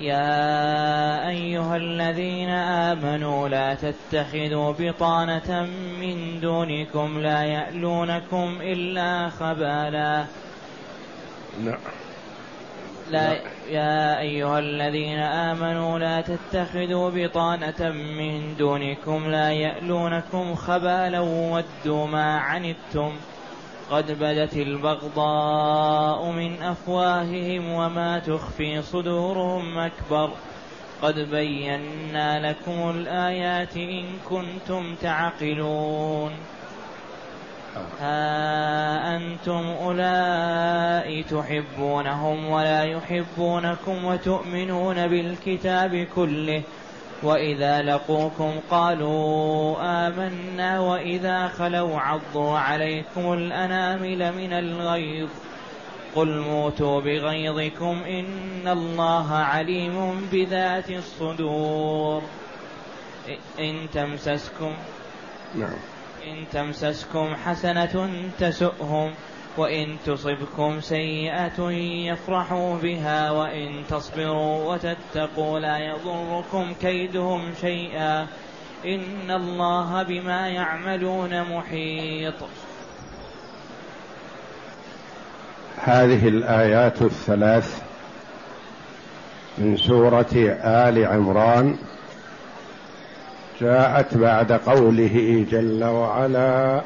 يا أيها الذين آمنوا لا تتخذوا بطانة من دونكم لا يألونكم إلا خبالا. نعم. لا يا أيها الذين آمنوا لا تتخذوا بطانة من دونكم لا يألونكم خبالا ودوا ما عنتم. قد بدت البغضاء من أفواههم وما تخفي صدورهم أكبر. قد بينا لكم الآيات إن كنتم تعقلون. ها أنتم أولئك تحبونهم ولا يحبونكم وتؤمنون بالكتاب كله. وإذا لقوكم قالوا آمنا وإذا خلوا عضوا عليكم الأنامل من الغيظ قل موتوا بغيظكم إن الله عليم بذات الصدور إن تمسسكم نعم. إن تمسسكم حسنة تسؤهم وإن تصبكم سيئة يفرحوا بها وإن تصبروا وتتقوا لا يضركم كيدهم شيئا إن الله بما يعملون محيط. هذه الآيات الثلاث من سورة آل عمران جاءت بعد قوله جل وعلا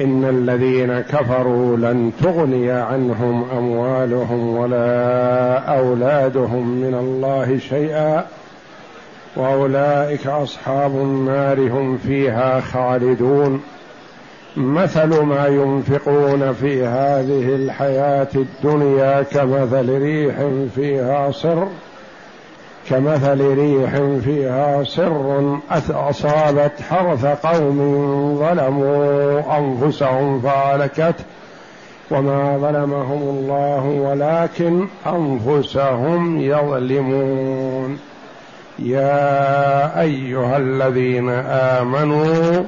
إن الذين كفروا لن تغني عنهم أموالهم ولا أولادهم من الله شيئا وأولئك أصحاب النار هم فيها خالدون. مثل ما ينفقون في هذه الحياة الدنيا كمثل ريح فيها صر كمثل ريح فيها سر أصابت حرث قوم ظلموا أنفسهم فهلكته وما ظلمهم الله ولكن أنفسهم يظلمون. يا أيها الذين آمنوا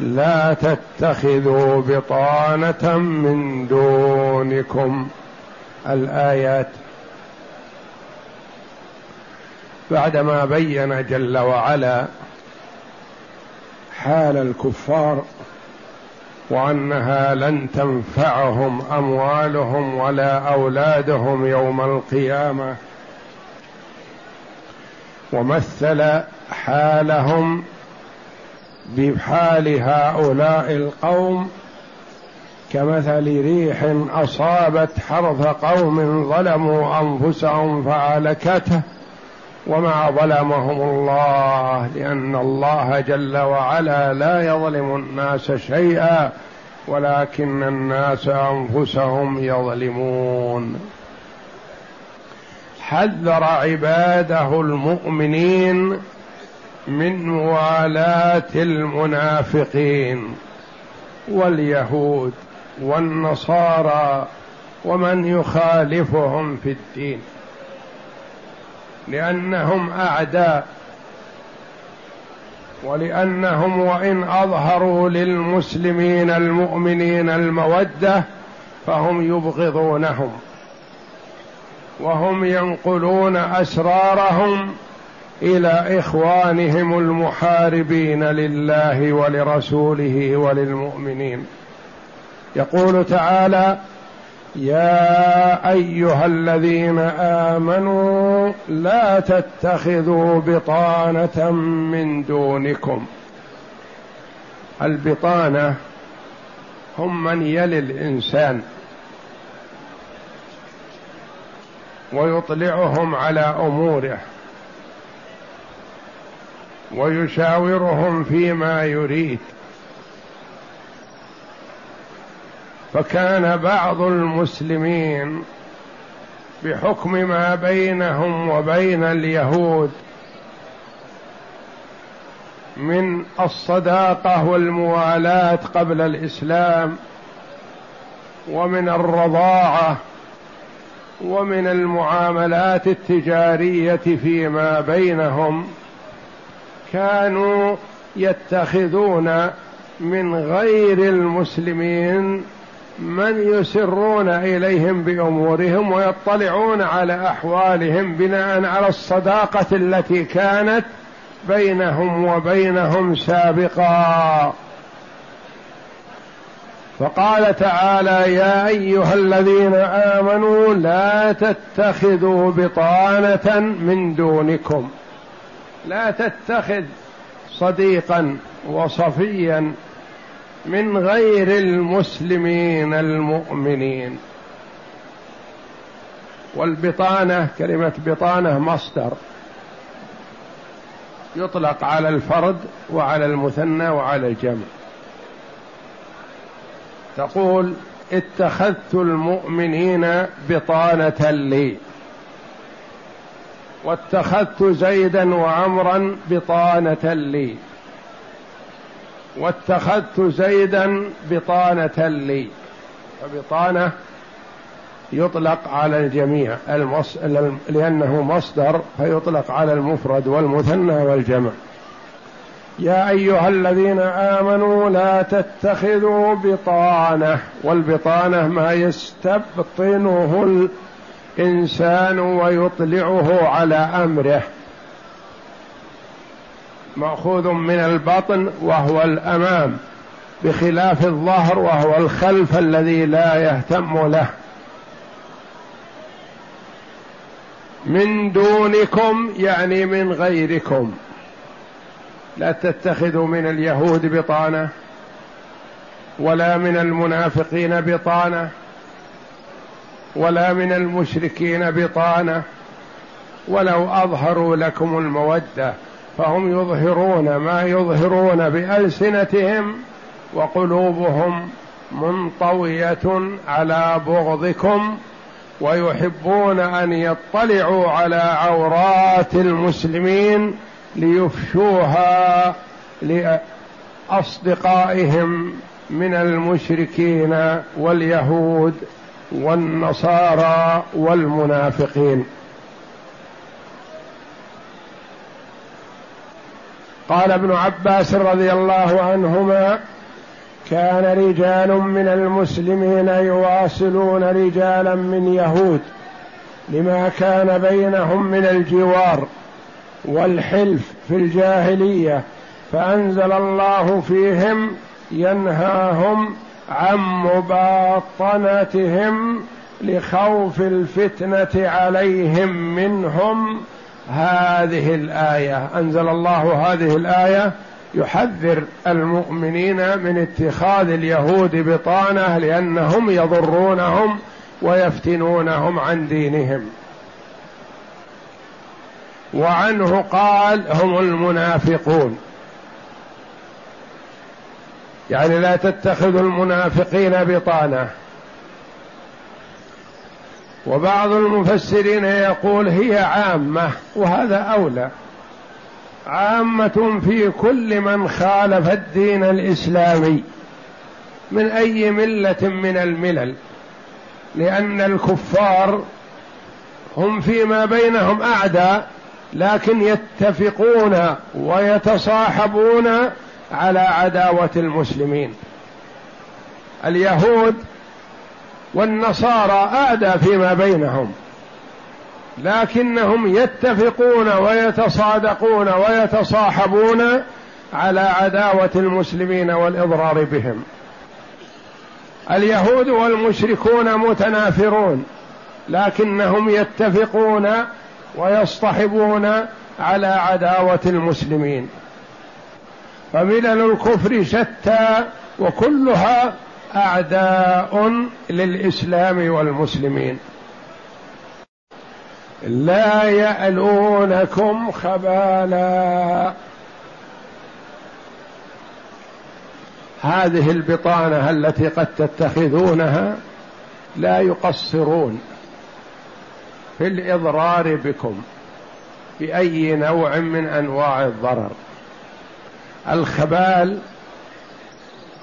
لا تتخذوا بطانة من دونكم. الآيات بعدما بين جل وعلا حال الكفار وأنها لن تنفعهم أموالهم ولا أولادهم يوم القيامة ومثل حالهم بحال هؤلاء القوم كمثل ريح أصابت حرث قوم ظلموا أنفسهم فهلكته. وما ظلمهم الله لأن الله جل وعلا لا يظلم الناس شيئا ولكن الناس أنفسهم يظلمون. حذر عباده المؤمنين من موالاة المنافقين واليهود والنصارى ومن يخالفهم في الدين. لأنهم أعداء ولأنهم وإن أظهروا للمسلمين المؤمنين المودة فهم يبغضونهم وهم ينقلون أسرارهم إلى إخوانهم المحاربين لله ولرسوله وللمؤمنين. يقول تعالى يا أيها الذين آمنوا لا تتخذوا بطانة من دونكم. البطانة هم من يلي الإنسان ويطلعهم على أموره ويشاورهم فيما يريد. فكان بعض المسلمين بحكم ما بينهم وبين اليهود من الصداقة والموالاة قبل الإسلام ومن الرضاعة ومن المعاملات التجارية فيما بينهم كانوا يتخذون من غير المسلمين من يسرون إليهم بأمورهم ويطلعون على أحوالهم بناء على الصداقة التي كانت بينهم وبينهم سابقا. فقال تعالى يا أيها الذين آمنوا لا تتخذوا بطانة من دونكم. لا تتخذ صديقا وصفيا من غير المسلمين المؤمنين. والبطانة كلمة بطانة مصدر. يطلق على الفرد وعلى المثنى وعلى الجمع. تقول اتخذت المؤمنين بطانة لي. واتخذت زيدا وعمرا بطانة لي. واتخذت زيدا بطانة لي. فبطانة يطلق على الجميع. المص... لأنه مصدر فيطلق على المفرد والمثنى والجمع. يا أيها الذين آمنوا لا تتخذوا بطانة. والبطانة ما يستبطنه الإنسان ويطلعه على أمره. مأخوذ من البطن وهو الأمام بخلاف الظهر وهو الخلف الذي لا يهتم له. من دونكم يعني من غيركم. لا تتخذوا من اليهود بطانة ولا من المنافقين بطانة ولا من المشركين بطانة. ولو أظهروا لكم المودة. فهم يظهرون ما يظهرون بألسنتهم وقلوبهم منطوية على بغضكم ويحبون أن يطلعوا على عورات المسلمين ليفشوها لأصدقائهم من المشركين واليهود والنصارى والمنافقين. قال ابن عباس رضي الله عنهما كان رجال من المسلمين يواصلون رجالا من يهود لما كان بينهم من الجوار والحلف في الجاهلية فأنزل الله فيهم ينهاهم عن مباطنتهم لخوف الفتنة عليهم منهم هذه الآية أنزل الله هذه الآية يحذر المؤمنين من اتخاذ اليهود بطانة لأنهم يضرونهم ويفتنونهم عن دينهم. وعنه قال هم المنافقون. يعني لا تتخذوا المنافقين بطانة. وبعض المفسرين يقول هي عامة وهذا أولى. عامة في كل من خالف الدين الإسلامي من أي ملة من الملل لأن الكفار هم فيما بينهم أعداء لكن يتفقون ويتصاحبون على عداوة المسلمين. اليهود والنصارى أعدى فيما بينهم لكنهم يتفقون ويتصادقون ويتصاحبون على عداوة المسلمين والإضرار بهم. اليهود والمشركون متنافرون لكنهم يتفقون ويصطحبون على عداوة المسلمين. فملل الكفر شتى وكلها أعداء للإسلام والمسلمين. لا يألونكم خبالا. هذه البطانة التي قد تتخذونها لا يقصرون في الإضرار بكم بأي نوع من أنواع الضرر. الخبال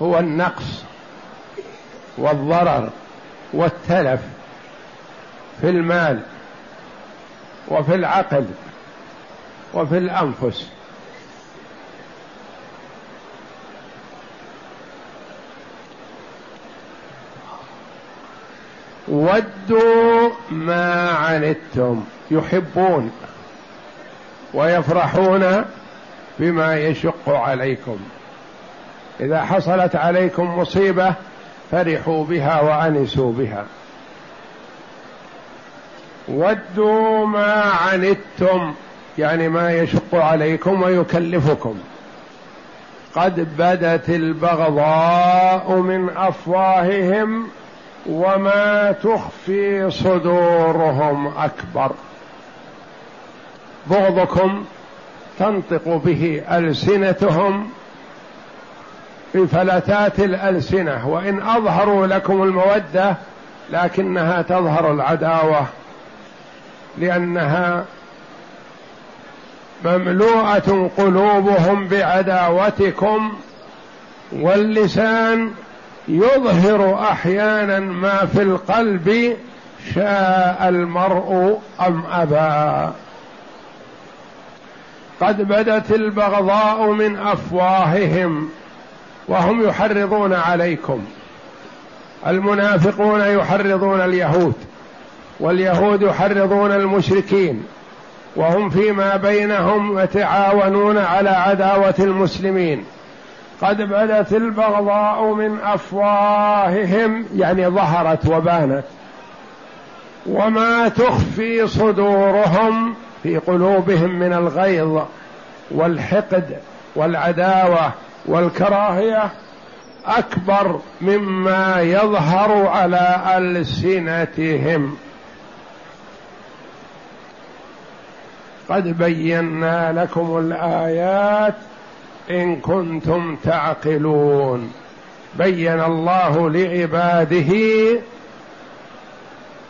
هو النقص والضرر والتلف في المال وفي العقل وفي الأنفس. ودوا ما عنتم يحبون ويفرحون بما يشق عليكم. إذا حصلت عليكم مصيبة فرحوا بها وانسوا بها. ودوا ما عنتم يعني ما يشق عليكم ويكلفكم. قد بدت البغضاء من أفواههم وما تخفي صدورهم أكبر. بغضكم تنطق به ألسنتهم بفلتات الألسنة وإن أظهروا لكم المودة لكنها تظهر العداوة لأنها مملوءة قلوبهم بعداوتكم واللسان يظهر أحيانا ما في القلب شاء المرء أم أبى. قد بدت البغضاء من أفواههم وهم يحرضون عليكم. المنافقون يحرضون اليهود واليهود يحرضون المشركين وهم فيما بينهم يتعاونون على عداوة المسلمين. قد بدت البغضاء من أفواههم يعني ظهرت وبانت. وما تخفي صدورهم في قلوبهم من الغيظ والحقد والعداوة والكراهية أكبر مما يظهر على ألسنتهم. قد بينا لكم الآيات إن كنتم تعقلون. بين الله لعباده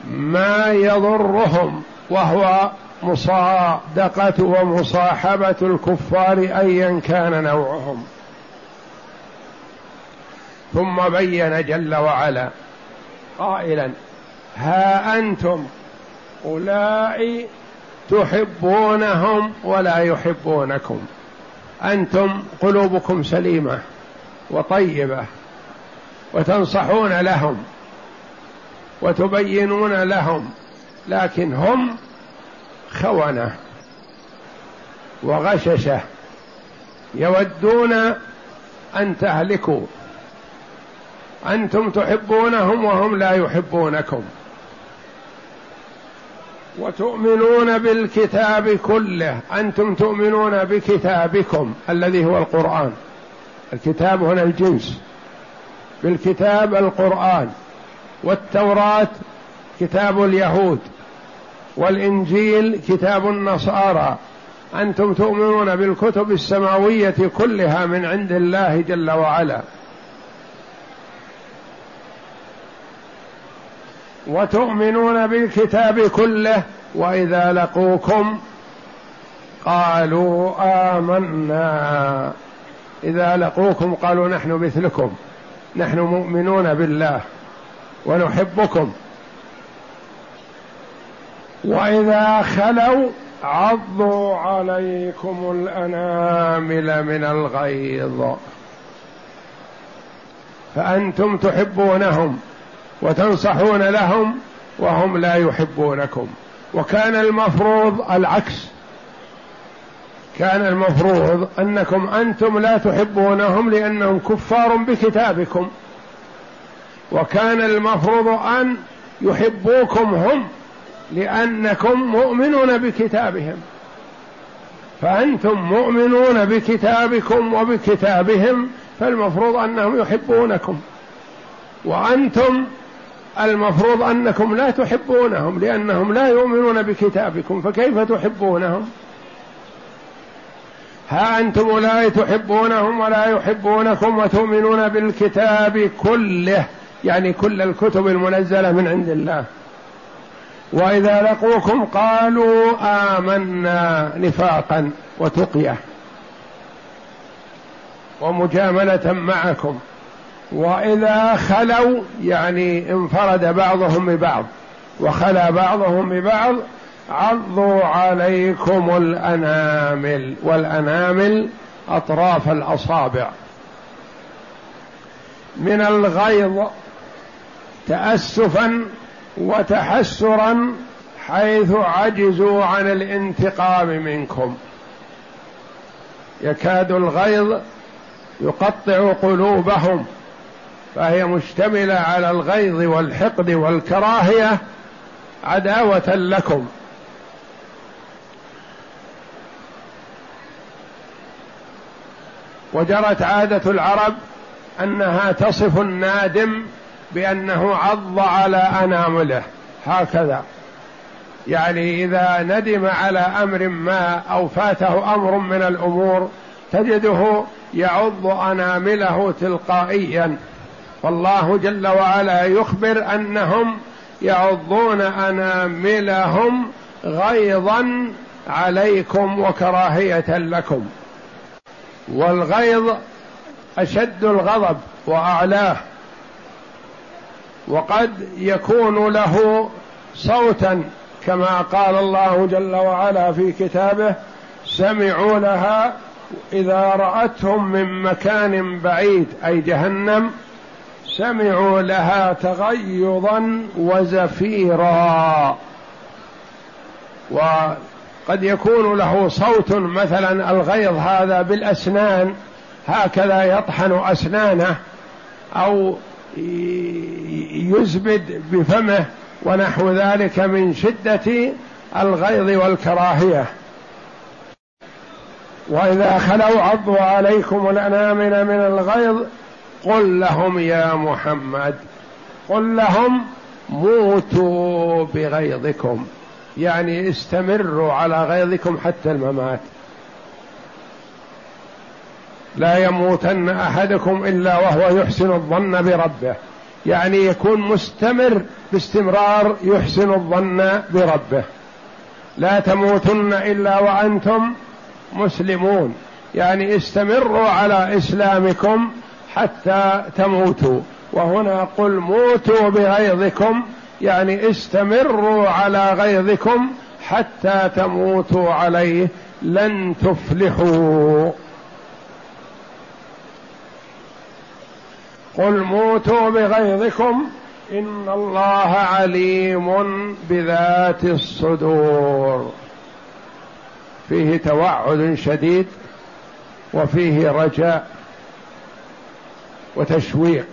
ما يضرهم وهو مصادقة ومصاحبة الكفار ايا كان نوعهم. ثم بين جل وعلا قائلا ها أنتم؟ اولئك تحبونهم ولا يحبونكم. أنتم قلوبكم سليمة وطيبة وتنصحون لهم وتبينون لهم لكن هم خونة وغششة يودون أن تهلكوا. أنتم تحبونهم وهم لا يحبونكم. وتؤمنون بالكتاب كله. أنتم تؤمنون بكتابكم الذي هو القرآن. الكتاب هنا الجنس. بالكتاب القرآن. والتوراة كتاب اليهود. والإنجيل كتاب النصارى. أنتم تؤمنون بالكتب السماوية كلها من عند الله جل وعلا. وتؤمنون بالكتاب كله وإذا لقوكم قالوا آمنا. إذا لقوكم قالوا نحن مثلكم. نحن مؤمنون بالله ونحبكم. وإذا خلوا عضوا عليكم الأنامل من الغيظ. فأنتم تحبونهم. وتنصحون لهم وهم لا يحبونكم. وكان المفروض العكس. كان المفروض أنكم أنتم لا تحبونهم لأنهم كفار بكتابكم. وكان المفروض أن يحبوكم هم لأنكم مؤمنون بكتابهم. فأنتم مؤمنون بكتابكم وبكتابهم فالمفروض أنهم يحبونكم. وأنتم المفروض أنكم لا تحبونهم لأنهم لا يؤمنون بكتابكم فكيف تحبونهم؟ ها أنتم اولئك تحبونهم ولا يحبونكم وتؤمنون بالكتاب كله يعني كل الكتب المنزلة من عند الله. وإذا لقوكم قالوا آمنا نفاقا وتقيه ومجاملة معكم. وإذا خلوا يعني انفرد بعضهم ببعض وخلا بعضهم ببعض عضوا عليكم الأنامل والأنامل أطراف الأصابع. من الغيظ تاسفا وتحسرا حيث عجزوا عن الانتقام منكم. يكاد الغيظ يقطع قلوبهم. فهي مشتملة على الغيظ والحقد والكراهية عداوة لكم. وجرت عادة العرب أنها تصف النادم بأنه عض على أنامله. هكذا. يعني إذا ندم على أمر ما أو فاته أمر من الأمور تجده يعض أنامله تلقائيا. فالله جل وعلا يخبر أنهم يعضون أناملهم غيظا عليكم وكراهية لكم. والغيظ أشد الغضب وأعلاه. وقد يكون له صوتا كما قال الله جل وعلا في كتابه سمعوا لها إذا رأتهم من مكان بعيد أي جهنم. سمعوا لها تغيظا وزفيرا. وقد يكون له صوت مثلا الغيظ هذا بالأسنان هكذا يطحن أسنانه أو يزبد بفمه ونحو ذلك من شدة الغيظ والكراهية. وإذا خلوا عضوا عليكم الأنامل من الغيظ قل لهم يا محمد قل لهم موتوا بغيظكم يعني استمروا على غيظكم حتى الممات. لا يموتن أحدكم إلا وهو يحسن الظن بربه يعني يكون مستمر باستمرار يحسن الظن بربه. لا تموتن إلا وأنتم مسلمون يعني استمروا على إسلامكم حتى تموتوا. وهنا قل موتوا بغيظكم يعني استمروا على غيظكم حتى تموتوا عليه. لن تفلحوا. قل موتوا بغيظكم إن الله عليم بذات الصدور. فيه توعد شديد وفيه رجاء. وتشويق.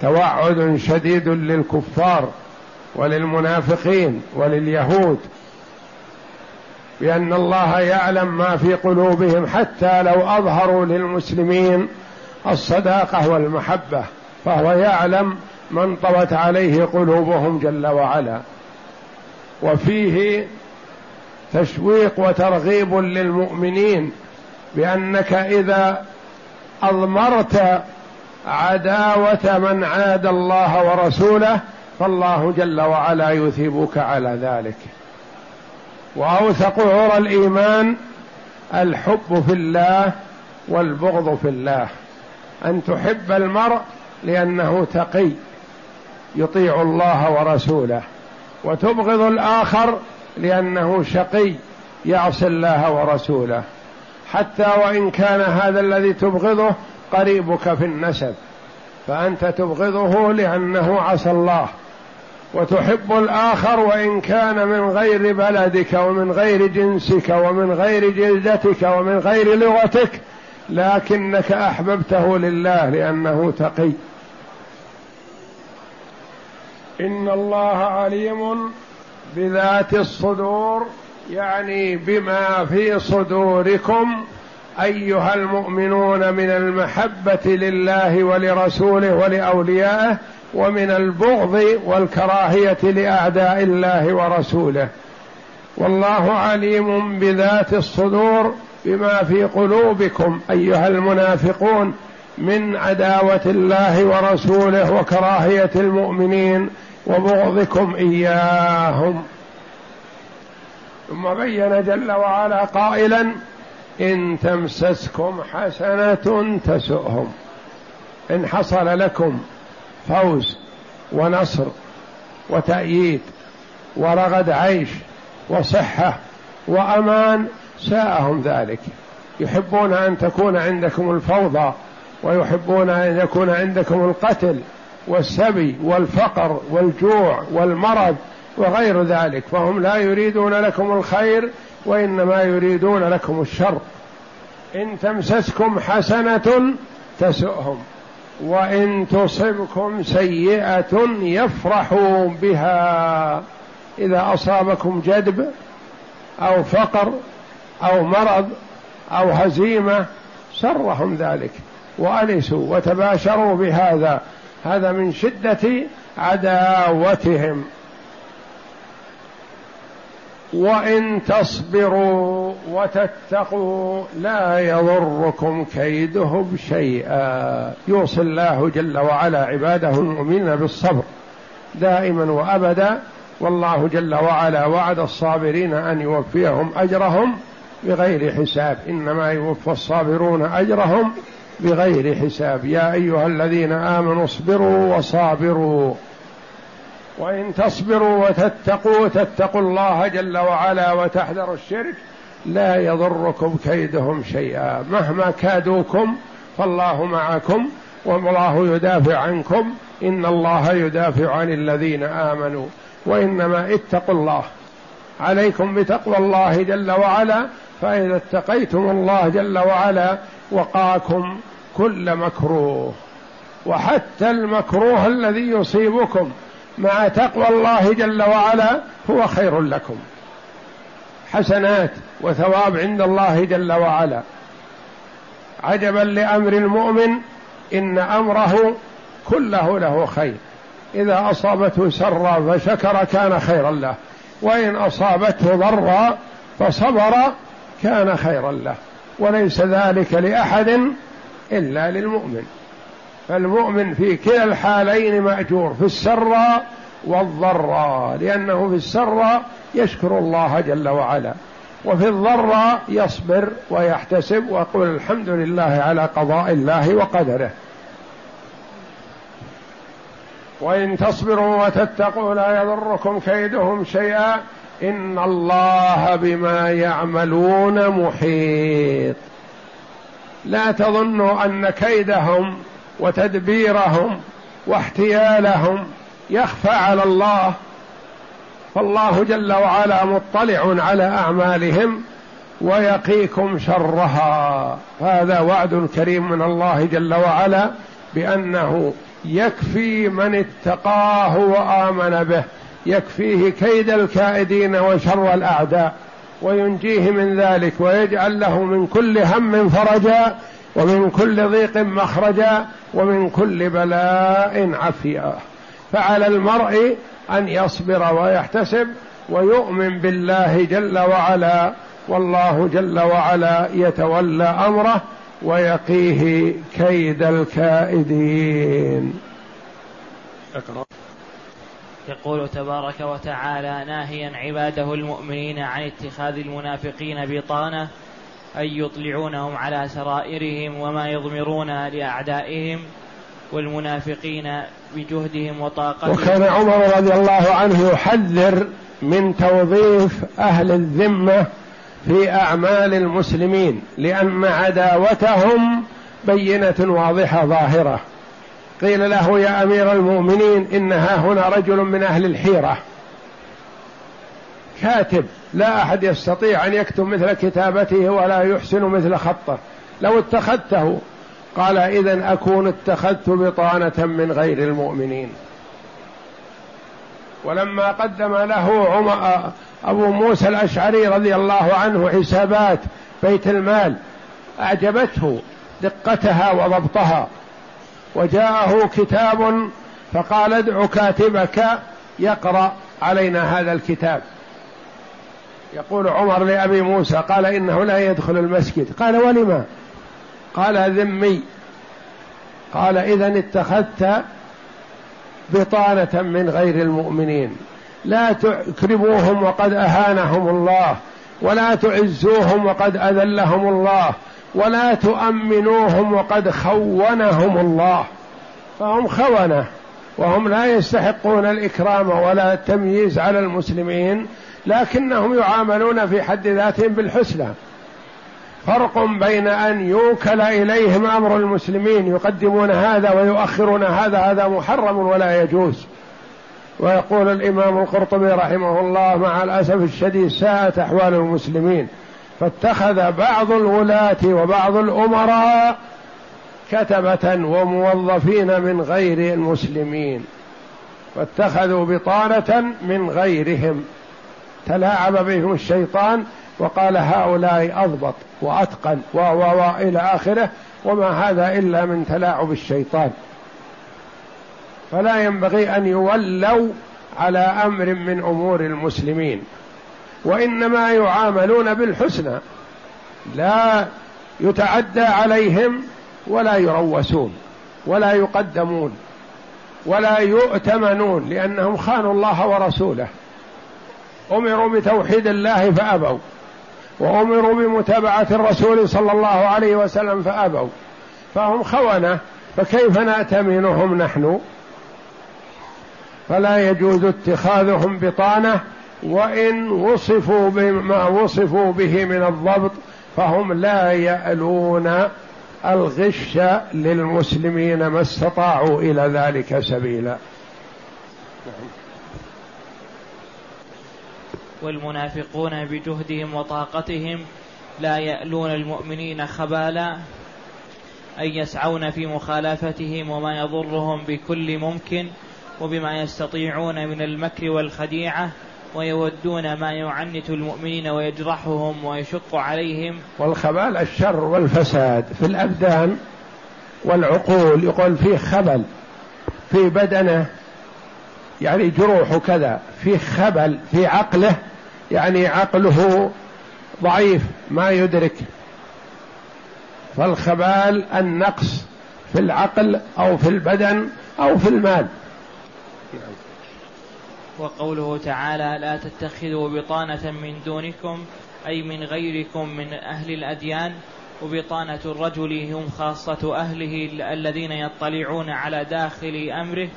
توعد شديد للكفار وللمنافقين ولليهود بأن الله يعلم ما في قلوبهم حتى لو أظهروا للمسلمين الصداقة والمحبة فهو يعلم من طوت عليه قلوبهم جل وعلا. وفيه تشويق وترغيب للمؤمنين بأنك إذا أضمرت عداوة من عاد الله ورسوله فالله جل وعلا يثيبك على ذلك. وأوثق عرى الإيمان الحب في الله والبغض في الله. أن تحب المرء لأنه تقي يطيع الله ورسوله. وتبغض الآخر لأنه شقي يعصي الله ورسوله. حتى وإن كان هذا الذي تبغضه قريبك في النسب فأنت تبغضه لأنه عصى الله. وتحب الآخر وإن كان من غير بلدك ومن غير جنسك ومن غير جلدتك ومن غير لغتك لكنك أحببته لله لأنه تقي. إن الله عليم بذات الصدور. يعني بما في صدوركم أيها المؤمنون من المحبة لله ولرسوله ولأوليائه ومن البغض والكراهية لأعداء الله ورسوله. والله عليم بذات الصدور بما في قلوبكم أيها المنافقون من عداوة الله ورسوله وكراهية المؤمنين وبغضكم إياهم. ثم بين جل وعلا قائلا إن تمسسكم حسنة تسؤهم. إن حصل لكم فوز ونصر وتأييد ورغد عيش وصحة وأمان ساءهم ذلك. يحبون أن تكون عندكم الفوضى ويحبون أن يكون عندكم القتل والسبي والفقر والجوع والمرض وغير ذلك فهم لا يريدون لكم الخير وإنما يريدون لكم الشر. إن تمسسكم حسنة تسؤهم وإن تصبكم سيئة يفرحوا بها. إذا أصابكم جدب أو فقر أو مرض أو هزيمة سرهم ذلك وأنسوا وتباشروا بهذا. هذا من شدة عداوتهم. وإن تصبروا وتتقوا لا يضركم كيدهم شيئا. يوصي الله جل وعلا عباده المؤمنين بالصبر دائما وأبدا. والله جل وعلا وعد الصابرين أن يوفيهم أجرهم بغير حساب. إنما يوفى الصابرون أجرهم بغير حساب. يا أيها الذين آمنوا اصبروا وصابروا. وإن تصبروا وتتقوا تتقوا الله جل وعلا وتحذروا الشرك لا يضركم كيدهم شيئا. مهما كادوكم فالله معكم والله يدافع عنكم. إن الله يدافع عن الذين آمنوا. وإنما اتقوا الله. عليكم بتقوى الله جل وعلا. فإذا اتقيتم الله جل وعلا وقاكم كل مكروه. وحتى المكروه الذي يصيبكم. مع تقوى الله جل وعلا هو خير لكم. حسنات وثواب عند الله جل وعلا. عجبا لأمر المؤمن إن أمره كله له خير. إذا أصابته سرا فشكر كان خيرا له. وإن أصابته ضرا فصبر كان خيرا له. وليس ذلك لأحد إلا للمؤمن. فالمؤمن في كلا الحالين مأجور في السراء والضراء لأنه في السراء يشكر الله جل وعلا وفي الضراء يصبر ويحتسب ويقول الحمد لله على قضاء الله وقدره. وإن تصبروا وتتقوا لا يضركم كيدهم شيئا إن الله بما يعملون محيط. لا تظنوا أن كيدهم وتدبيرهم واحتيالهم يخفى على الله. فالله جل وعلا مطلع على أعمالهم ويقيكم شرها. هذا وعد كريم من الله جل وعلا بأنه يكفي من اتقاه وآمن به. يكفيه كيد الكائدين وشر الأعداء. وينجيه من ذلك ويجعل له من كل هم فرجا ومن كل ضيق مخرجا ومن كل بلاء عفيا. فعلى المرء أن يصبر ويحتسب ويؤمن بالله جل وعلا والله جل وعلا يتولى أمره ويقيه كيد الكائدين. يقول تبارك وتعالى ناهيا عباده المؤمنين عن اتخاذ المنافقين بطانة أن يطلعونهم على سرائرهم وما يضمرون لأعدائهم والمنافقين بجهدهم وطاقتهم. وكان عمر رضي الله عنه يحذر من توظيف أهل الذمة في أعمال المسلمين لأن عداوتهم بينة واضحة ظاهرة. قيل له يا أمير المؤمنين إن ها هنا رجل من أهل الحيرة. كاتب لا أحد يستطيع أن يكتب مثل كتابته ولا يحسن مثل خطه. لو اتخذته قال اذا أكون اتخذت بطانة من غير المؤمنين. ولما قدم له عمر أبو موسى الأشعري رضي الله عنه حسابات بيت المال أعجبته دقتها وضبطها. وجاءه كتاب فقال ادع كاتبك يقرأ علينا هذا الكتاب. يقول عمر لأبي موسى قال إنه لا يدخل المسجد. قال ولما؟ قال ذمي. قال إذا اتخذت بطانة من غير المؤمنين. لا تكرموهم وقد أهانهم الله ولا تعزوهم وقد أذلهم الله ولا تؤمنوهم وقد خونهم الله. فهم خونة وهم لا يستحقون الإكرام ولا التمييز على المسلمين. لكنهم يعاملون في حد ذاتهم بالحسنى. فرق بين أن يوكل إليهم أمر المسلمين يقدمون هذا ويؤخرون هذا هذا محرم ولا يجوز. ويقول الإمام القرطبي رحمه الله مع الأسف الشديد ساءت أحوال المسلمين. فاتخذ بعض الولاة وبعض الأمراء كتبة وموظفين من غير المسلمين. فاتخذوا بطانة من غيرهم. تلاعب بهم الشيطان وقال هؤلاء أضبط وأتقن و و إلى آخره وما هذا إلا من تلاعب الشيطان. فلا ينبغي أن يولوا على أمر من أمور المسلمين وإنما يعاملون بالحسنى لا يتعدى عليهم ولا يروسون ولا يقدمون ولا يؤتمنون لأنهم خانوا الله ورسوله. أمروا بتوحيد الله فأبوا. وأمروا بمتابعة الرسول صلى الله عليه وسلم فأبوا. فهم خونة فكيف ناتمنهم نحن؟ فلا يجوز اتخاذهم بطانة وإن وصفوا بما وصفوا به من الضبط فهم لا يألون الغش للمسلمين ما استطاعوا إلى ذلك سبيلا. والمنافقون بجهدهم وطاقتهم لا يألون المؤمنين خبالا أن يسعون في مخالفتهم وما يضرهم بكل ممكن وبما يستطيعون من المكر والخديعة ويودون ما يعنت المؤمنين ويجرحهم ويشق عليهم. والخبال الشر والفساد في الأبدان والعقول يقول فيه خبل في بدنه يعني جروح كذا فيه خبل في عقله. يعني عقله ضعيف ما يدرك. فالخبال النقص في العقل أو في البدن أو في المال. وقوله تعالى لا تتخذوا بطانة من دونكم أي من غيركم من أهل الأديان وبطانة الرجل هم خاصة أهله الذين يطلعون على داخل أمره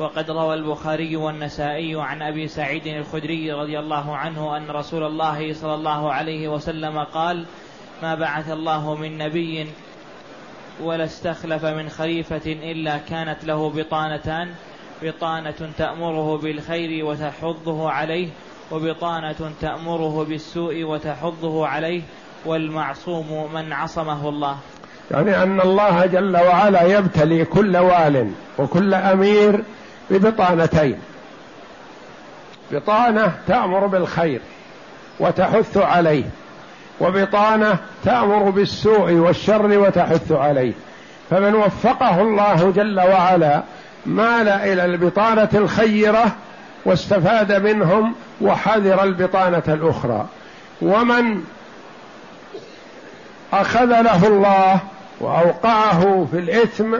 وقد روى البخاري والنسائي عن أبي سعيد الخدري رضي الله عنه أن رسول الله صلى الله عليه وسلم قال ما بعث الله من نبي ولا استخلف من خليفة إلا كانت له بطانتان بطانة تأمره بالخير وتحضه عليه وبطانة تأمره بالسوء وتحضه عليه والمعصوم من عصمه الله. يعني أن الله جل وعلا يبتلي كل وال وكل أمير ببطانتين. بطانة تأمر بالخير وتحث عليه وبطانة تأمر بالسوء والشر وتحث عليه. فمن وفقه الله جل وعلا مال إلى البطانة الخيرة واستفاد منهم وحذر البطانة الأخرى. ومن اخذله الله وأوقعه في الإثم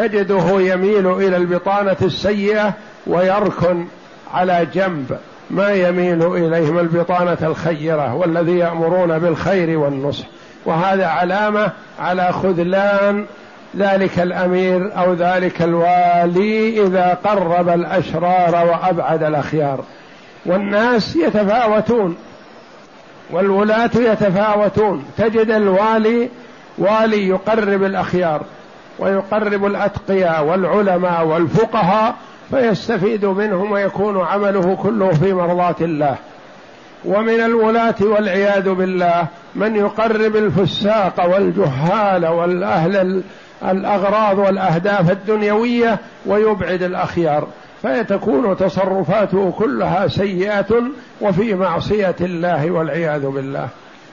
تجده يميل إلى البطانة السيئة ويركن على جنب ما يميل إليهم البطانة الخيرة والذي يأمرون بالخير والنصح. وهذا علامة على خذلان ذلك الأمير أو ذلك الوالي إذا قرب الأشرار وأبعد الأخيار. والناس يتفاوتون والولاة يتفاوتون. تجد الوالي والي يقرب الأخيار. ويقرب الأتقياء والعلماء والفقهاء فيستفيد منهم ويكون عمله كله في مرضاة الله. ومن الولاة والعياذ بالله من يقرب الفساق والجهال والأهل الأغراض والأهداف الدنيوية ويبعد الأخيار. فتكون تصرفاته كلها سيئة وفي معصية الله والعياذ بالله.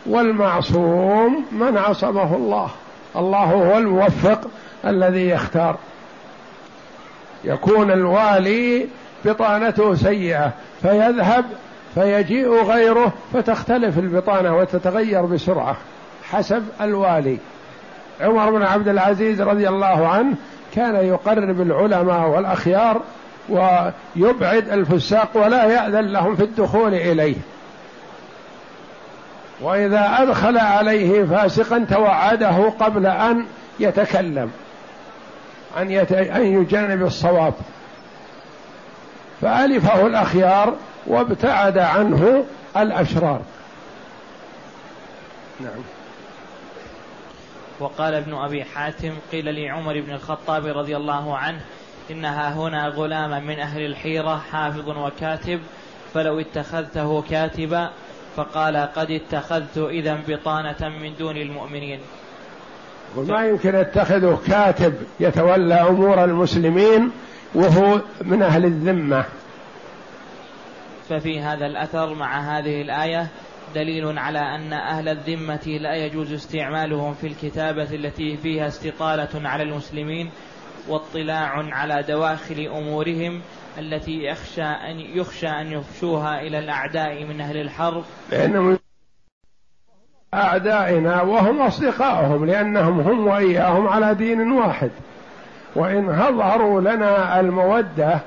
والمعصوم من عصمه الله. الله هو الموفق الذي يختار. يكون الوالي بطانته سيئة فيذهب فيجيء غيره فتختلف البطانة وتتغير بسرعة حسب الوالي. عمر بن عبد العزيز رضي الله عنه كان يقرب العلماء والأخيار ويبعد الفساق ولا يأذن لهم في الدخول إليه. وإذا أدخل عليه فاسقا توعده قبل أن يتكلم. أن, يت... أن يجانب الصواب. فألفه الأخيار وابتعد عنه الأشرار. نعم. وقال ابن أبي حاتم قيل لعمر بن الخطاب رضي الله عنه إنها هنا غلاما من أهل الحيرة حافظ وكاتب فلو اتخذته كاتبا فقال قد اتخذت إذا بطانة من دون المؤمنين. وما يمكن اتخذه كاتب يتولى أمور المسلمين وهو من أهل الذمة. ففي هذا الأثر مع هذه الآية دليل على أن أهل الذمة لا يجوز استعمالهم في الكتابة التي فيها استطالة على المسلمين واطلاع على دواخل أمورهم التي يخشى أن يخشى أن يفشوها إلى الأعداء من أهل الحرب. لأنهم أعدائنا وهم أصدقائهم لأنهم هم وإياهم على دين واحد. وإن أظهروا لنا المودة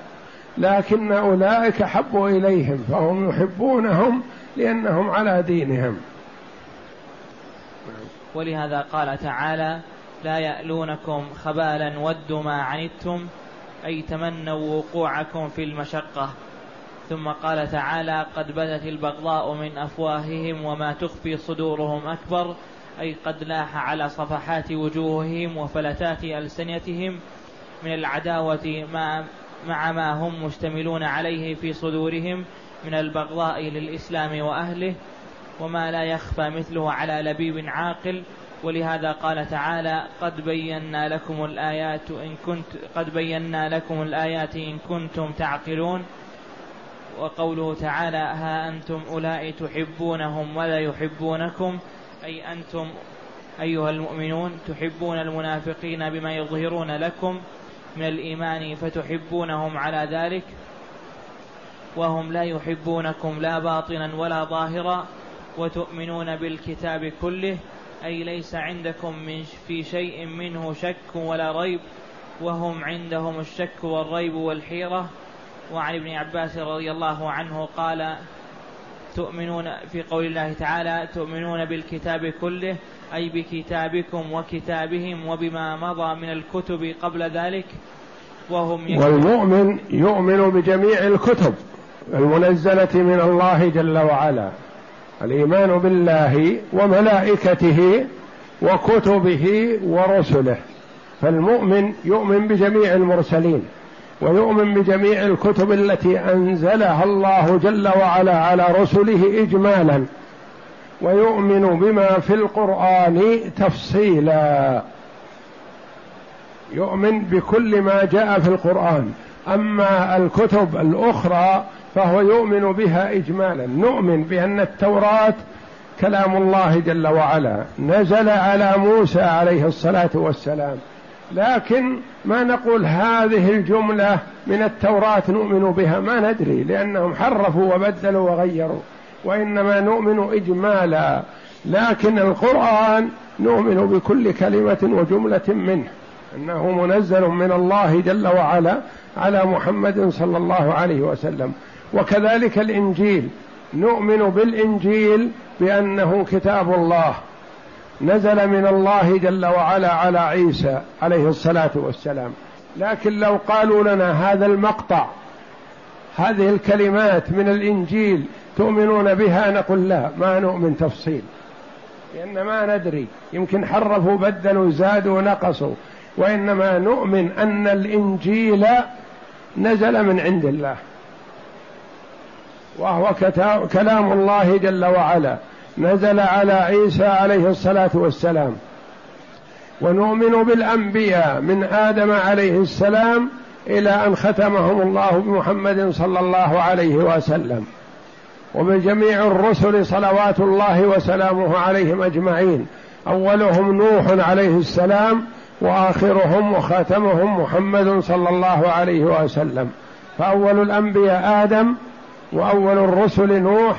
لكن أولئك حبوا إليهم فهم يحبونهم لأنهم على دينهم. ولهذا قال تعالى لا يألونكم خبالا ودوا ما عنتم أي تمنوا وقوعكم في المشقة. ثم قال تعالى قد بدت البغضاء من أفواههم وما تخفي صدورهم أكبر أي قد لاح على صفحات وجوههم وفلتات ألسنتهم من العداوة مع ما هم مشتملون عليه في صدورهم من البغضاء للإسلام وأهله وما لا يخفى مثله على لبيب عاقل. ولهذا قال تعالى قد بينا لكم الآيات إن كنت قد بينا لكم الآيات إن كنتم تعقلون. وقوله تعالى ها أنتم أولئك تحبونهم ولا يحبونكم أي أنتم أيها المؤمنون تحبون المنافقين بما يظهرون لكم من الإيمان فتحبونهم على ذلك وهم لا يحبونكم لا باطنا ولا ظاهرا وتؤمنون بالكتاب كله أي ليس عندكم من في شيء منه شك ولا ريب وهم عندهم الشك والريب والحيرة. وعن ابن عباس رضي الله عنه قال تؤمنون في قول الله تعالى تؤمنون بالكتاب كله أي بكتابكم وكتابهم وبما مضى من الكتب قبل ذلك وهم والمؤمن يؤمن بجميع الكتب المنزلة من الله جل وعلا الإيمان بالله وملائكته وكتبه ورسله فالمؤمن يؤمن بجميع المرسلين. ويؤمن بجميع الكتب التي أنزلها الله جل وعلا على رسله اجمالا ويؤمن بما في القرآن تفصيلا. يؤمن بكل ما جاء في القرآن. أما الكتب الأخرى فهو يؤمن بها اجمالا. نؤمن بأن التوراة كلام الله جل وعلا. نزل على موسى عليه الصلاة والسلام. لكن ما نقول هذه الجملة من التوراة نؤمن بها ما ندري لأنهم حرفوا وبدلوا وغيروا وإنما نؤمن إجمالا لكن القرآن نؤمن بكل كلمة وجملة منه أنه منزل من الله جل وعلا على محمد صلى الله عليه وسلم. وكذلك الإنجيل نؤمن بالإنجيل بأنه كتاب الله نزل من الله جل وعلا على عيسى عليه الصلاة والسلام. لكن لو قالوا لنا هذا المقطع هذه الكلمات من الإنجيل تؤمنون بها؟ نقول لا ما نؤمن تفصيل. لأن ما ندري يمكن حرفوا بدلوا زادوا نقصوا. وإنما نؤمن أن الإنجيل نزل من عند الله. وهو كلام الله جل وعلا. نزل على عيسى عليه الصلاة والسلام. ونؤمن بالأنبياء من آدم عليه السلام إلى أن ختمهم الله بمحمد صلى الله عليه وسلم. وبجميع الرسل صلوات الله وسلامه عليهم أجمعين. أولهم نوح عليه السلام وآخرهم وخاتمهم محمد صلى الله عليه وسلم. فأول الأنبياء آدم وأول الرسل نوح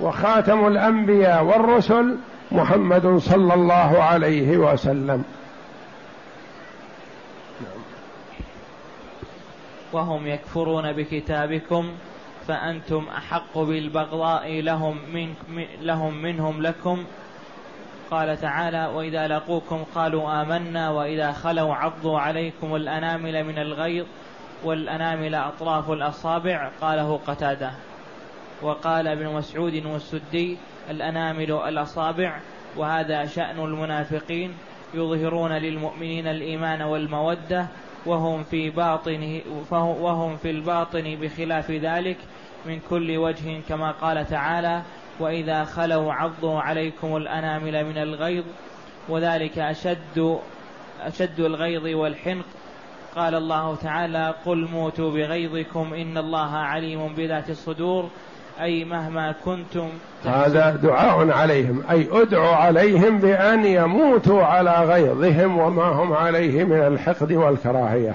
وخاتم الأنبياء والرسل محمد صلى الله عليه وسلم. وهم يكفرون بكتابكم فأنتم أحق بالبغضاء لهم, من لهم منهم لكم. قال تعالى وإذا لقوكم قالوا آمنا وإذا خلوا عضوا عليكم الأنامل من الغيظ والأنامل أطراف الأصابع. قاله قتادة. وقال ابن مسعود والسدي الأنامل الأصابع وهذا شأن المنافقين يظهرون للمؤمنين الإيمان والمودة وهم في باطن وهم في الباطن بخلاف ذلك من كل وجه كما قال تعالى وإذا خلوا عضوا عليكم الأنامل من الغيظ وذلك أشد أشد الغيظ والحنق. قال الله تعالى قل موتوا بغيظكم إن الله عليم بذات الصدور. أي مهما كنتم هذا دعاء عليهم. أي ادعوا عليهم بأن يموتوا على غيظهم وما هم عليه من الحقد والكراهية.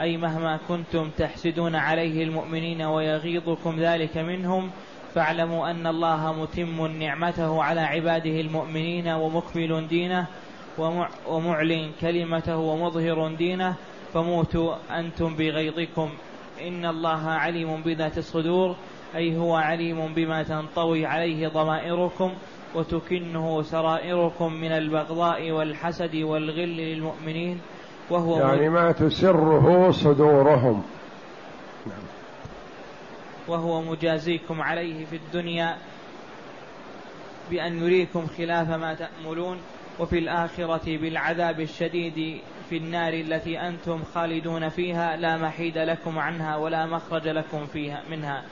أي مهما كنتم تحسدون عليه المؤمنين ويغيظكم ذلك منهم فاعلموا أن الله متم نعمته على عباده المؤمنين ومكمل دينه ومعلن كلمته ومظهر دينه. فموتوا أنتم بغيظكم. إن الله عليم بذات الصدور. أي هو عليم بما تنطوي عليه ضمائركم وتكنه سرائركم من البغضاء والحسد والغل للمؤمنين وهو يعني ما تسره صدورهم نعم. وهو مجازيكم عليه في الدنيا بأن يريكم خلاف ما تأملون وفي الآخرة بالعذاب الشديد في النار التي أنتم خالدون فيها لا محيد لكم عنها ولا مخرج لكم فيها منها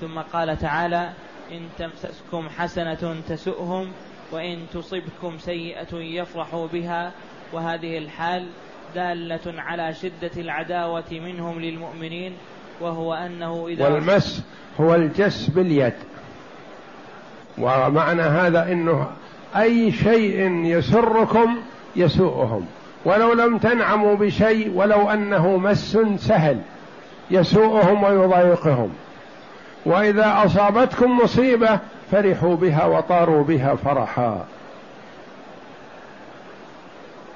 ثم قال تعالى إن تمسسكم حسنة تسؤهم وإن تصبكم سيئة يفرحوا بها وهذه الحال دالة على شدة العداوة منهم للمؤمنين وهو أنه إذا والمس هو الجس باليد. ومعنى هذا أنه أي شيء يسركم يسوءهم. ولو لم تنعموا بشيء ولو أنه مس سهل يسوءهم ويضايقهم. وإذا أصابتكم مصيبة فرحوا بها وطاروا بها فرحا.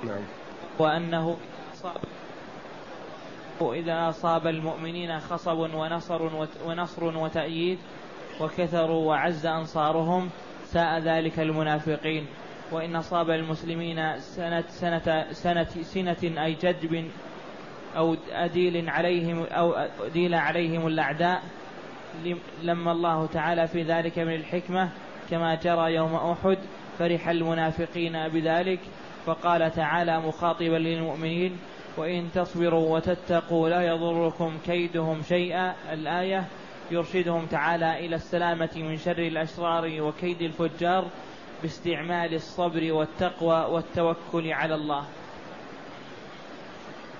نعم. وأنه إذا أصاب المؤمنين خصب ونصر ونصر وتأييد وكثروا وعز أنصارهم ساء ذلك المنافقين. وإن أصاب المسلمين سنة سنة سنة سنة أي جدب أو أديل عليهم أو أديل عليهم الأعداء لما الله تعالى في ذلك من الحكمة كما جرى يوم أحد فرح المنافقين بذلك فقال تعالى مخاطبا للمؤمنين وإن تصبروا وتتقوا لا يضركم كيدهم شيئا. الآية يرشدهم تعالى إلى السلامة من شر الأشرار وكيد الفجار باستعمال الصبر والتقوى والتوكل على الله.